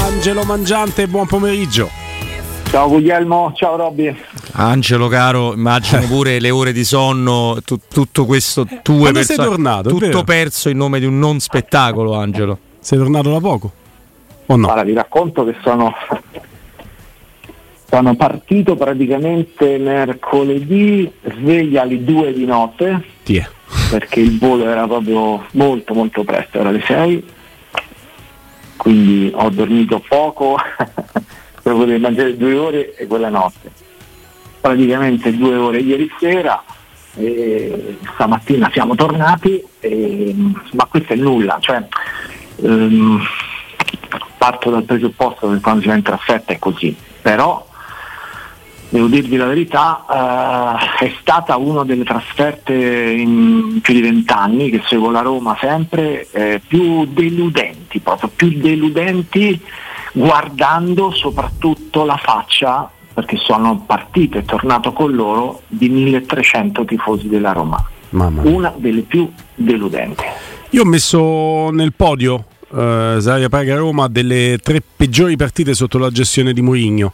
Angelo Mangiante, buon pomeriggio. Ciao Guglielmo, ciao Robby. Angelo caro, immagino pure le ore di sonno, tu- tutto questo tue Quando sei perso- tornato, tutto vero? perso in nome di un non spettacolo, Angelo. Sei tornato da poco? O no? Allora, vi racconto che sono, sono partito praticamente mercoledì, sveglia alle 2 di notte, Ti è. perché il volo era proprio molto molto presto, era alle 6, quindi ho dormito poco, per poter mangiare due ore e quella notte. Praticamente due ore ieri sera, e stamattina siamo tornati, e- ma questo è nulla, cioè, ehm, parto dal presupposto che quando si va in trasferta è così, però devo dirvi la verità, eh, è stata una delle trasferte in più di vent'anni che seguo la Roma sempre, eh, più deludenti, proprio più deludenti guardando soprattutto la faccia, perché sono partito e tornato con loro, di 1300 tifosi della Roma. Una delle più deludenti. Io ho messo nel podio eh, Slavia Praga Roma delle tre peggiori partite sotto la gestione di Mourinho.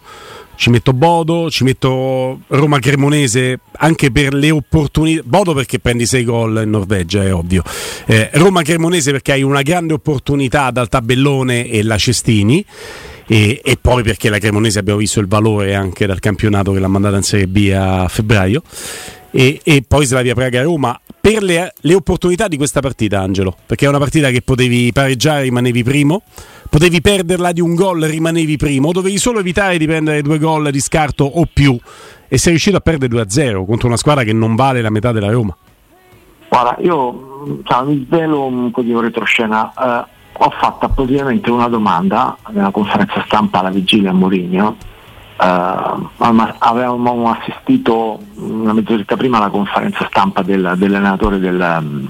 Ci metto Bodo, ci metto Roma Cremonese anche per le opportunità. Bodo perché prendi 6 gol in Norvegia, è ovvio. Eh, Roma Cremonese perché hai una grande opportunità dal tabellone e la Cestini. E, e poi perché la Cremonese abbiamo visto il valore anche dal campionato che l'ha mandata in Serie B a febbraio. E, e poi Slavia Praga Roma per le, le opportunità di questa partita, Angelo. Perché è una partita che potevi pareggiare, rimanevi primo. Potevi perderla di un gol, rimanevi primo. Dovevi solo evitare di prendere due gol di scarto o più. E sei riuscito a perdere 2-0 contro una squadra che non vale la metà della Roma. Guarda, io cioè, mi svelo un po' di retroscena. Eh, ho fatto appositamente una domanda nella conferenza stampa alla vigilia a Mourinho. Ma avevamo assistito una mezz'oretta prima alla conferenza stampa del- dell'allenatore del, um,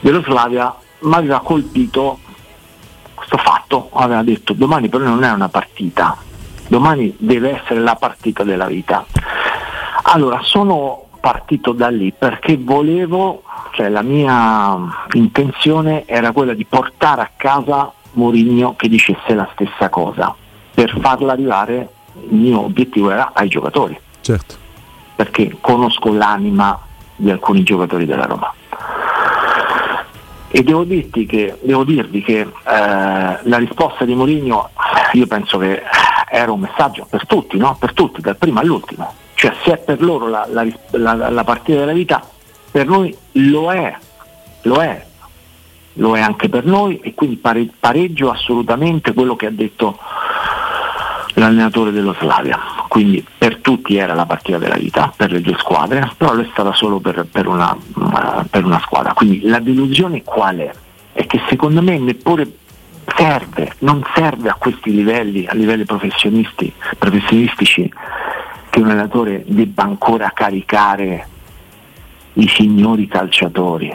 dello Slavia, mi aveva colpito fatto, aveva detto domani per noi non è una partita, domani deve essere la partita della vita. Allora, sono partito da lì perché volevo, cioè la mia intenzione era quella di portare a casa Mourinho che dicesse la stessa cosa, per farla arrivare, il mio obiettivo era ai giocatori, Certo. perché conosco l'anima di alcuni giocatori della Roma. E devo, dirti che, devo dirvi che eh, la risposta di Mourinho io penso che era un messaggio per tutti, no? per tutti, dal primo all'ultimo. Cioè se è per loro la, la la- la partita della vita, per noi lo è, lo è, lo è anche per noi e quindi pare- pareggio assolutamente quello che ha detto l'allenatore dello Slavia. Quindi per tutti era la partita della vita, per le due squadre, però è stata solo per, per una, eh, per una squadra. Quindi la delusione qual è? È che secondo me neppure serve, non serve a questi livelli, a livelli professionisti, professionistici, che un allenatore debba ancora caricare i signori calciatori.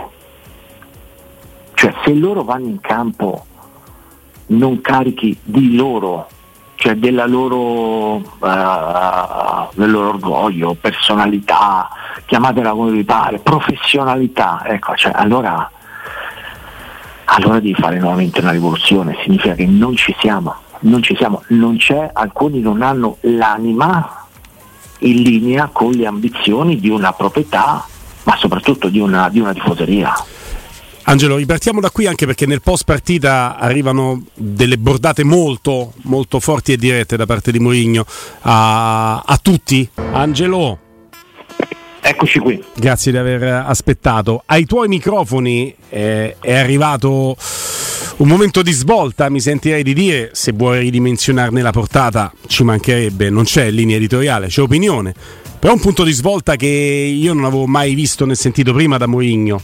Cioè se loro vanno in campo non carichi di loro, cioè della loro, eh, del loro orgoglio, personalità, chiamatela come vi pare, professionalità, ecco, cioè, allora, allora devi fare nuovamente una rivoluzione, significa che non ci siamo, non ci siamo, non c'è, alcuni non hanno l'anima in linea con le ambizioni di una proprietà, ma soprattutto di una, di una tifoseria. Angelo, ripartiamo da qui anche perché nel post partita arrivano delle bordate molto, molto forti e dirette da parte di Mourinho a, a tutti. Angelo. Eccoci qui. Grazie di aver aspettato. Ai tuoi microfoni eh, è arrivato un momento di svolta, mi sentirei di dire, se vuoi ridimensionarne la portata, ci mancherebbe, non c'è linea editoriale, c'è opinione. Però un punto di svolta che io non avevo mai visto né sentito prima da Mourinho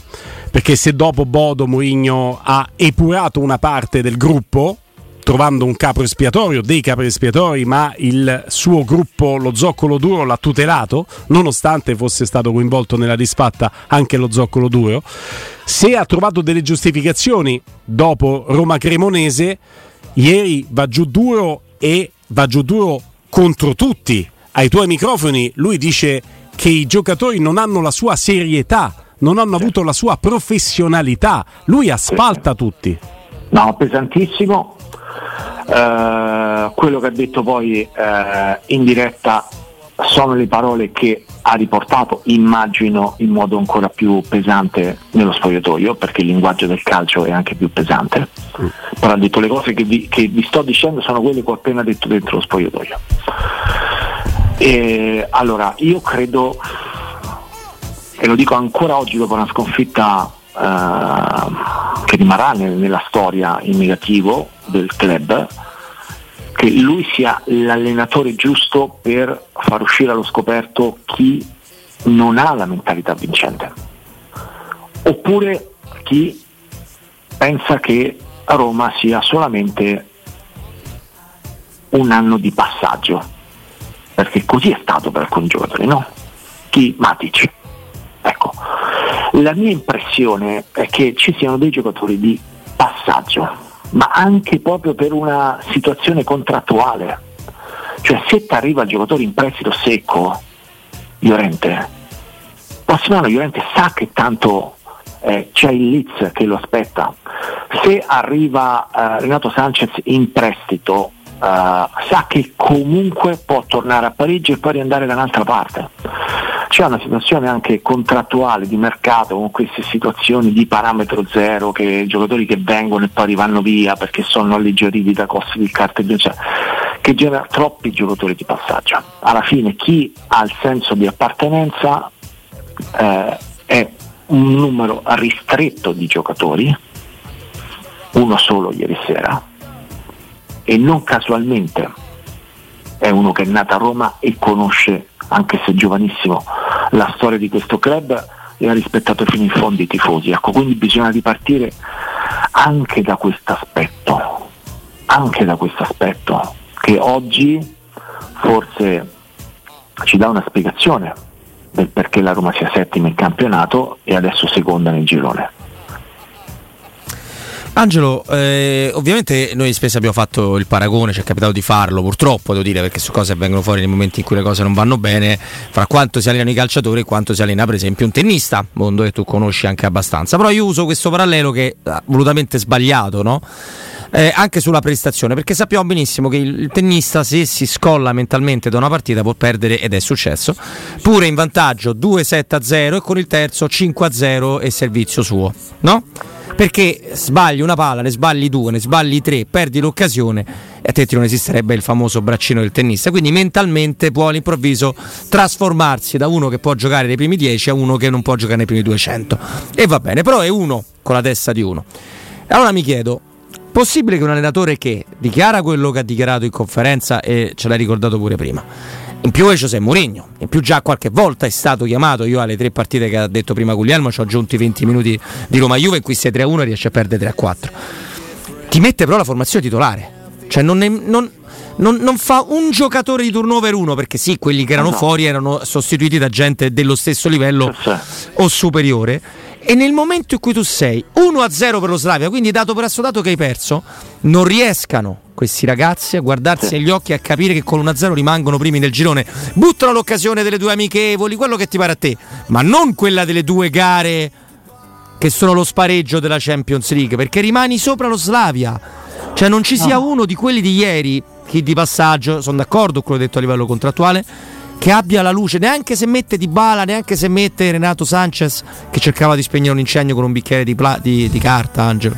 perché se dopo Bodo Mourinho ha epurato una parte del gruppo trovando un capo espiatorio, dei capi espiatori, ma il suo gruppo, lo zoccolo duro, l'ha tutelato, nonostante fosse stato coinvolto nella disfatta anche lo zoccolo duro. Se ha trovato delle giustificazioni dopo Roma Cremonese, ieri va giù duro e va giù duro contro tutti. Ai tuoi microfoni lui dice che i giocatori non hanno la sua serietà non hanno avuto la sua professionalità. Lui asfalta tutti. No, pesantissimo. Uh, quello che ha detto poi uh, in diretta sono le parole che ha riportato, immagino, in modo ancora più pesante nello spogliatoio, perché il linguaggio del calcio è anche più pesante. Mm. Però ha detto le cose che vi, che vi, sto dicendo sono quelle che ho appena detto dentro lo spogliatoio. E, allora, io credo e lo dico ancora oggi dopo una sconfitta eh, che rimarrà nel, nella storia in negativo del club, che lui sia l'allenatore giusto per far uscire allo scoperto chi non ha la mentalità vincente, oppure chi pensa che Roma sia solamente un anno di passaggio, perché così è stato per alcuni giocatori, no? Chi Matic Ecco, la mia impressione è che ci siano dei giocatori di passaggio, ma anche proprio per una situazione contrattuale. Cioè se ti arriva il giocatore in prestito secco, Llorente, prossimo anno Llorente sa che tanto eh, c'è il Leeds che lo aspetta. Se arriva eh, Renato Sanchez in prestito, sa che comunque può tornare a Parigi e poi riandare da un'altra parte. C'è una situazione anche contrattuale di mercato con queste situazioni di parametro zero che giocatori che vengono e poi rivanno via perché sono alleggeriti da costi di cartellino cioè, che genera troppi giocatori di passaggio. Alla fine chi ha il senso di appartenenza eh, è un numero ristretto di giocatori uno solo ieri sera e non casualmente è uno che è nato a Roma e conosce anche se giovanissimo, la storia di questo club e ha rispettato fino in fondo i tifosi. Ecco, quindi bisogna ripartire anche da questo aspetto, anche da questo aspetto che oggi forse ci dà una spiegazione del perché la Roma sia settima in campionato e adesso seconda nel girone. Angelo, eh, ovviamente noi spesso abbiamo fatto il paragone, ci è capitato di farlo, purtroppo devo dire, perché su cose vengono fuori nei momenti in cui le cose non vanno bene, fra quanto si allenano i calciatori e quanto si allena per esempio un tennista, mondo che tu conosci anche abbastanza. Però io uso questo parallelo che è volutamente sbagliato, no? Eh, anche sulla prestazione, perché sappiamo benissimo che il, tennista se si scolla mentalmente da una partita può perdere, ed è successo, pure in vantaggio 2-7-0 e con il terzo 5-0 e servizio suo, no? perché sbagli una palla, ne sbagli due, ne sbagli tre, perdi l'occasione e a te non esisterebbe il famoso braccino del tennista. Quindi mentalmente può all'improvviso trasformarsi da uno che può giocare nei primi 10 a uno che non può giocare nei primi 200. E va bene, però è uno con la testa di uno. Allora mi chiedo, possibile che un allenatore che dichiara quello che ha dichiarato in conferenza e ce l'hai ricordato pure prima, in più è José Mourinho, in più già qualche volta è stato chiamato, io alle tre partite che ha detto prima Guglielmo ci ho aggiunto i 20 minuti di Roma-Juve in cui sei 3-1 e riesce a perdere 3-4. Ti mette però la formazione titolare, cioè non, è, non, non, non, fa un giocatore di turnover uno perché sì, quelli che erano no. fuori erano sostituiti da gente dello stesso livello o superiore e nel momento in cui tu sei 1-0 per lo Slavia, quindi dato per assodato che hai perso, non riescano questi ragazzi a guardarsi negli occhi e a capire che con 1-0 rimangono primi nel girone. Buttano l'occasione delle due amichevoli, quello che ti pare a te, ma non quella delle due gare che sono lo spareggio della Champions League, perché rimani sopra lo Slavia. Cioè non ci sia no. uno di quelli di ieri, chi di passaggio, sono d'accordo con quello detto a livello contrattuale, che abbia la luce, neanche se mette Di Bala, neanche se mette Renato Sanchez che cercava di spegnere un incendio con un bicchiere di, pla- di, di carta, Angelo.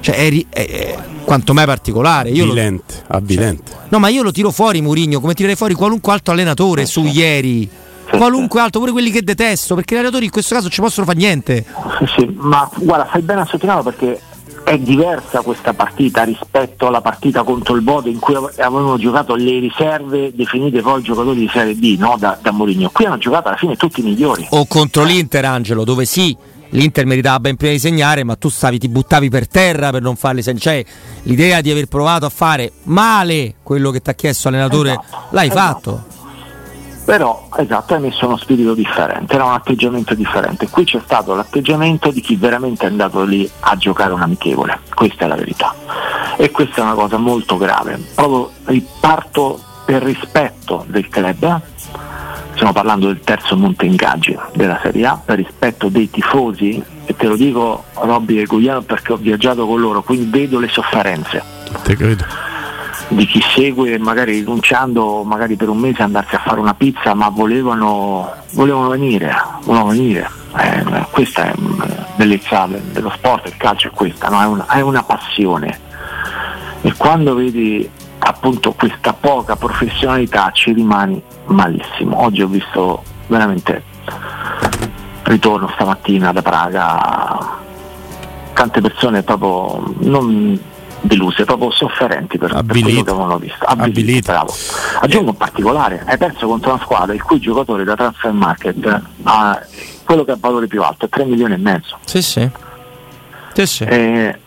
Cioè, è, ri- è, è quanto mai particolare. Io Avvilente, lo, avvilente. Cioè, no, ma io lo tiro fuori Murigno come tirerei fuori qualunque altro allenatore su ieri. Qualunque altro, pure quelli che detesto, perché gli allenatori in questo caso ci possono fare niente. Sì, ma guarda, fai bene a sottolinearlo perché è diversa questa partita rispetto alla partita contro il Bode in cui avevano giocato le riserve definite poi giocatori di Serie D no? da, da Mourinho. Qui hanno giocato alla fine tutti i migliori. O contro l'Inter, Angelo, dove sì, l'Inter meritava ben prima di segnare, ma tu stavi, ti buttavi per terra per non farli segnare. Cioè, l'idea di aver provato a fare male quello che ti ha chiesto l'allenatore, esatto, l'hai esatto. fatto. Però, esatto, hai messo uno spirito differente, era un atteggiamento differente. Qui c'è stato l'atteggiamento di chi veramente è andato lì a giocare un amichevole, questa è la verità. E questa è una cosa molto grave. Proprio riparto per rispetto del club, stiamo parlando del terzo monte ingaggi della Serie A, per rispetto dei tifosi, e te lo dico Robby e Gugliano perché ho viaggiato con loro, quindi vedo le sofferenze Te credo. Di chi segue magari rinunciando magari per un mese andarsi a fare una pizza ma volevano, volevano venire, volevano venire. Eh, questa è una bellezza dello sport, il calcio è questa, no? è, una, è una passione e quando vedi appunto questa poca professionalità ci rimani malissimo. Oggi ho visto veramente ritorno stamattina da Praga tante persone proprio non deluse, proprio sofferenti per, per quello che avevano visto. Avvilite. Avvilite, bravo. Aggiungo un particolare, hai perso contro una squadra il cui giocatore da transfer market ha quello che ha valore più alto, è 3 milioni e mezzo. Sì, sì. Sì, sì. Eh,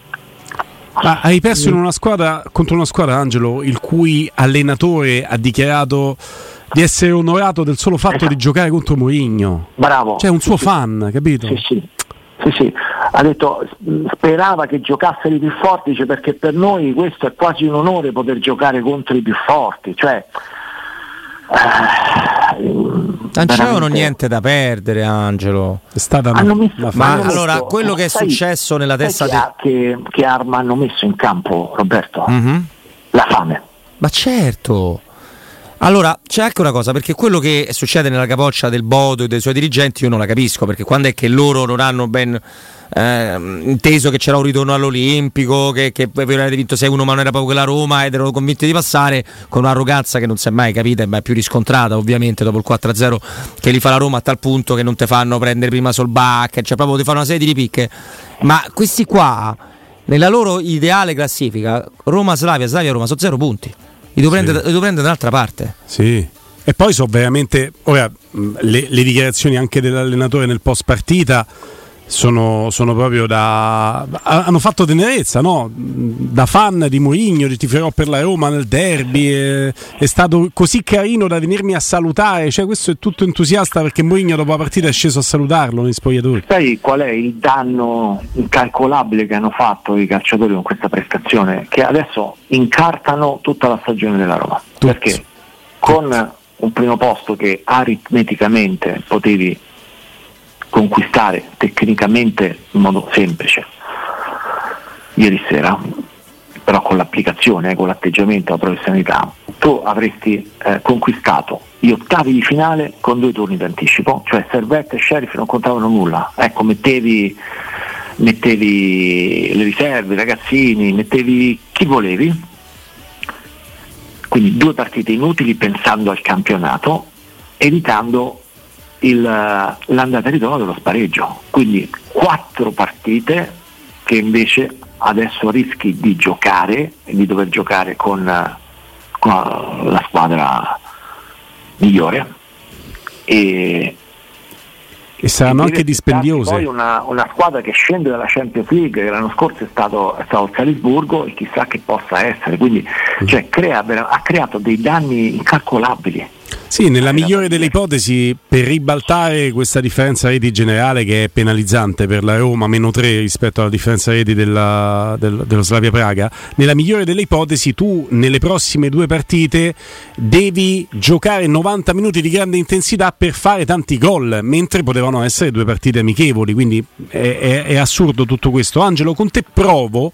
Ma hai perso in una squadra contro una squadra, Angelo, il cui allenatore ha dichiarato di essere onorato del solo fatto di giocare contro Mourinho. bravo. Cioè, un suo sì. fan, capito? Sì, sì. Sì, sì. Ha detto mh, sperava che giocassero i più forti dice, perché per noi questo è quasi un onore poter giocare contro i più forti. Cioè, eh, Non c'avevano veramente- niente da perdere, Angelo. È stata Hanno una, messo- una Ma hanno allora, messo- quello che è sai- successo nella testa ha- che, che arma hanno messo in campo, Roberto? Mhm. La fame. Ma certo. Allora, c'è anche una cosa, perché quello che succede nella capoccia del Bodo e dei suoi dirigenti io non la capisco, perché quando è che loro non hanno ben ehm, inteso che c'era un ritorno all'Olimpico, che, che avevano vinto 6-1 ma non era proprio quella Roma ed erano convinti di passare con un'arroganza che non si è mai capita, ma è più riscontrata ovviamente dopo il 4-0 che li fa la Roma a tal punto che non ti fanno prendere prima Solbach, cioè proprio ti fanno una serie di ripicche. Ma questi qua, nella loro ideale classifica, Roma-Slavia, Slavia-Roma, sono zero punti. Li devo, prendere, li devo prendere dall'altra parte. Sì. E poi sono veramente. Ora, le, le dichiarazioni anche dell'allenatore nel post partita sono, sono proprio da. ha- hanno fatto tenerezza, no? Da fan di Mourinho, di tiferò per la Roma nel derby. È, è stato così carino da venirmi a salutare. Cioè, questo è tutto entusiasta perché Mourinho dopo la partita è sceso a salutarlo negli spogliatoi. Sai qual è il danno incalcolabile che hanno fatto i calciatori con questa prestazione? Che adesso incartano tutta la stagione della Roma. Perché con un primo posto che aritmeticamente potevi conquistare tecnicamente in modo semplice. Ieri sera, però con l'applicazione, eh, con l'atteggiamento, la professionalità, tu avresti eh, conquistato gli ottavi di finale con due turni d'anticipo, cioè Servette e Sheriff non contavano nulla, ecco, mettevi, mettevi le riserve, i ragazzini, mettevi chi volevi, quindi due partite inutili pensando al campionato, evitando il, l'andata e ritorno dello spareggio. Quindi quattro partite che invece adesso rischi di giocare e di dover giocare con, eh, con la squadra migliore e, E saranno anche dispendiose. Poi una, una squadra che scende dalla Champions League, che l'anno scorso è stato, è stato Salisburgo e chissà che possa essere, quindi Mm. cioè, crea ha creato dei danni incalcolabili. Sì, nella migliore delle ipotesi, per ribaltare questa differenza reti generale che è penalizzante per la Roma, meno 3 rispetto alla differenza reti della- del- dello Slavia Praga, nella migliore delle ipotesi tu nelle prossime due partite devi giocare 90 minuti di grande intensità per fare tanti gol, mentre potevano essere due partite amichevoli, quindi è, è- è assurdo tutto questo. Angelo, con te provo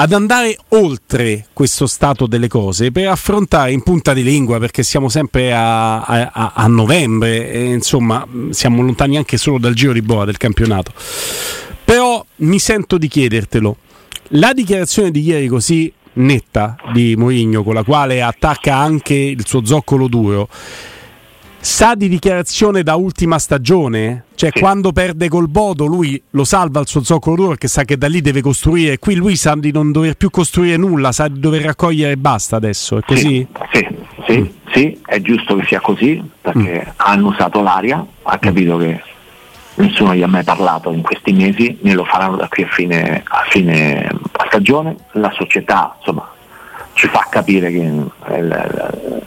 ad andare oltre questo stato delle cose per affrontare in punta di lingua, perché siamo sempre a, a, a novembre e insomma siamo lontani anche solo dal giro di boa del campionato. Però mi sento di chiedertelo. La dichiarazione di ieri così netta di Mourinho, con la quale attacca anche il suo zoccolo duro, sa di dichiarazione da ultima stagione? Cioè, sì. quando perde col Bodo, lui lo salva il suo zoccolo duro perché sa che da lì deve costruire. Qui lui sa di non dover più costruire nulla, sa di dover raccogliere e basta adesso. È così? Sì, sì, sì, mm. sì è giusto che sia così perché mm. hanno usato l'aria, ha capito che nessuno gli ha mai parlato in questi mesi, ne lo faranno da qui a fine, a fine stagione. La società insomma, ci fa capire che eh,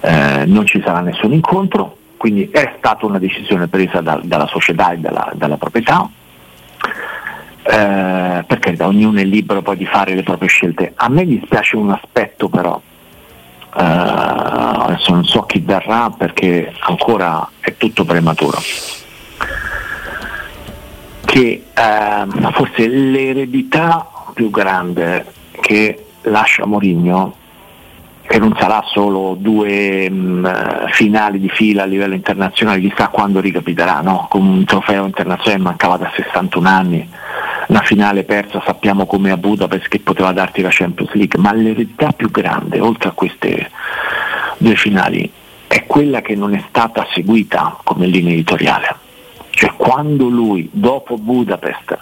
eh, non ci sarà nessun incontro, quindi è stata una decisione presa da, dalla società e dalla, dalla proprietà. Eh, perché da ognuno è libero poi di fare le proprie scelte. A me dispiace un aspetto però, eh, adesso non so chi verrà perché ancora è tutto prematuro, che eh, forse l'eredità più grande che lascia Mourinho che non sarà solo due mh, mm, finali di fila a livello internazionale, chissà quando ricapiterà, no? con un trofeo internazionale mancava da 61 anni, una finale persa sappiamo come a Budapest che poteva darti la Champions League, ma l'eredità più grande, oltre a queste due finali, è quella che non è stata seguita come linea editoriale. Cioè quando lui, dopo Budapest,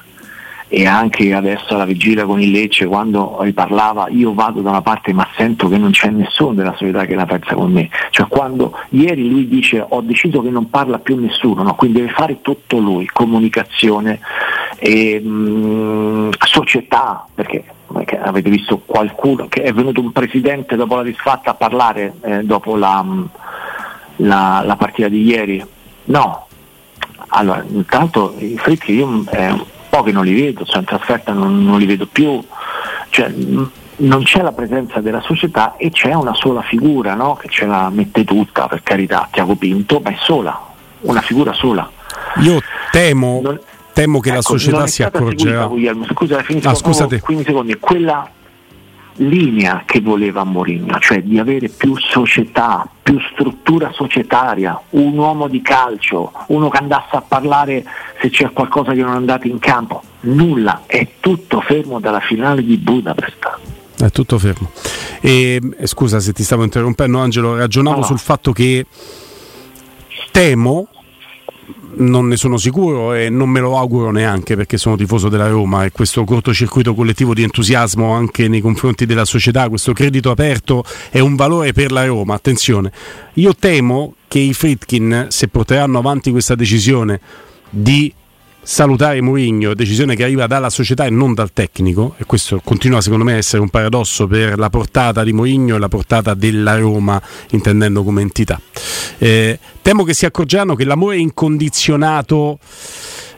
e anche adesso alla vigilia con il Lecce quando riparlava io vado da una parte ma sento che non c'è nessuno della società che la pensa con me. Cioè quando ieri lui dice ho deciso che non parla più nessuno no? quindi deve fare tutto lui comunicazione e, mh, mm, società perché avete visto qualcuno che è venuto un presidente dopo la disfatta a parlare eh, dopo la, mm, la, la, partita di ieri. No. Allora intanto i Fritchi io eh, po' che non li vedo, cioè in trasferta non, non li vedo più, cioè, non c'è la presenza della società e c'è una sola figura no? che ce la mette tutta, per carità, Tiago Pinto, ma è sola, una figura sola. Io temo, non, temo che ecco, la società si accorgerà. Seguita, Scusa, finisco ah, scusate. 15 secondi, quella linea che voleva Mourinho, cioè di avere più società, più struttura societaria, un uomo di calcio, uno che andasse a parlare se c'è qualcosa che non è andato in campo. Nulla, è tutto fermo dalla finale di Budapest. È tutto fermo. E, scusa se ti stavo interrompendo Angelo, ragionavo no. sul fatto che temo non ne sono sicuro e non me lo auguro neanche perché sono tifoso della Roma e questo cortocircuito collettivo di entusiasmo anche nei confronti della società, questo credito aperto è un valore per la Roma, attenzione. Io temo che i Fritkin, se porteranno avanti questa decisione di salutare Mourinho, decisione che arriva dalla società e non dal tecnico, e questo continua secondo me a essere un paradosso per la portata di Mourinho e la portata della Roma, intendendo come entità. Eh, temo che si accorgeranno che l'amore incondizionato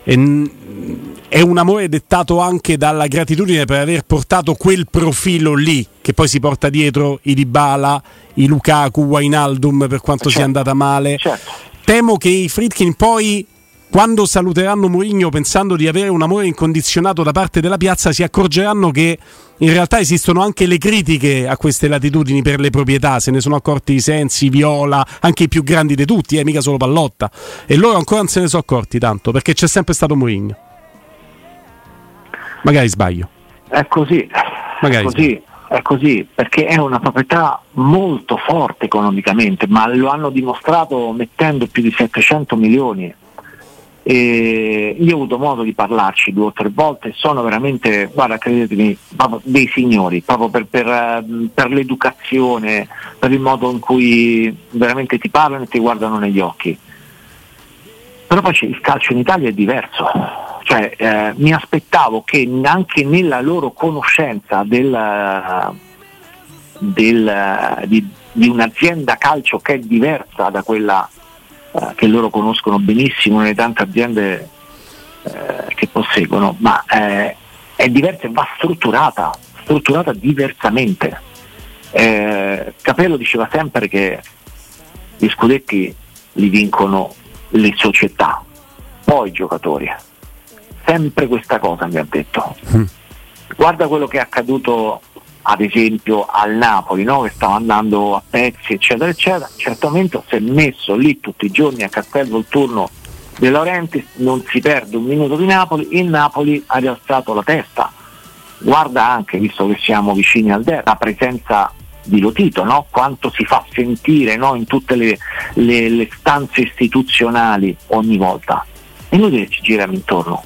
è, è un amore dettato anche dalla gratitudine per aver portato quel profilo lì, che poi si porta dietro i Dybala, i Lukaku, Wainaldum per quanto certo. sia andata male. Certo. Temo che i Fritkin poi quando saluteranno Mourinho pensando di avere un amore incondizionato da parte della piazza, si accorgeranno che in realtà esistono anche le critiche a queste latitudini per le proprietà. Se ne sono accorti i Sensi, Viola, anche i più grandi di tutti, eh, mica solo Pallotta. E loro ancora non se ne sono accorti tanto perché c'è sempre stato Mourinho. Magari sbaglio. È così. Magari è così. È così, perché è una proprietà molto forte economicamente, ma lo hanno dimostrato mettendo più di 700 milioni e io ho avuto modo di parlarci due o tre volte, sono veramente, guarda, credetemi, dei signori, proprio per, per, ehm, per, l'educazione, per il modo in cui veramente ti parlano e ti guardano negli occhi. Però poi il calcio in Italia è diverso, cioè, eh, mi aspettavo che anche nella loro conoscenza del, del, di, di un'azienda calcio che è diversa da quella eh, che loro conoscono benissimo nelle tante aziende eh, che posseggono, ma eh, è diversa e va strutturata, strutturata diversamente. Eh, Capello diceva sempre che gli scudetti li vincono le società, poi i giocatori. Sempre questa cosa mi ha detto. Mm. Guarda quello che è accaduto ad esempio al Napoli, no? che stava andando a pezzi, eccetera, eccetera. Certamente si è messo lì tutti i giorni a Castello il turno De Laurenti, non si perde un minuto di Napoli, il Napoli ha rialzato la testa. Guarda anche, visto che siamo vicini al derby, la presenza di Lotito, no? quanto si fa sentire no? in tutte le, le, le, stanze istituzionali ogni volta. E noi ci giriamo intorno.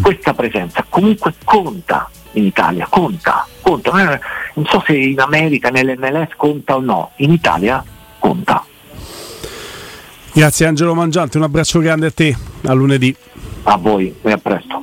Questa presenza comunque conta in Italia, conta, conta. Non so se in America, nell'MLS conta o no, in Italia conta. Grazie Angelo Mangiante, un abbraccio grande a te, a lunedì. A voi e a presto.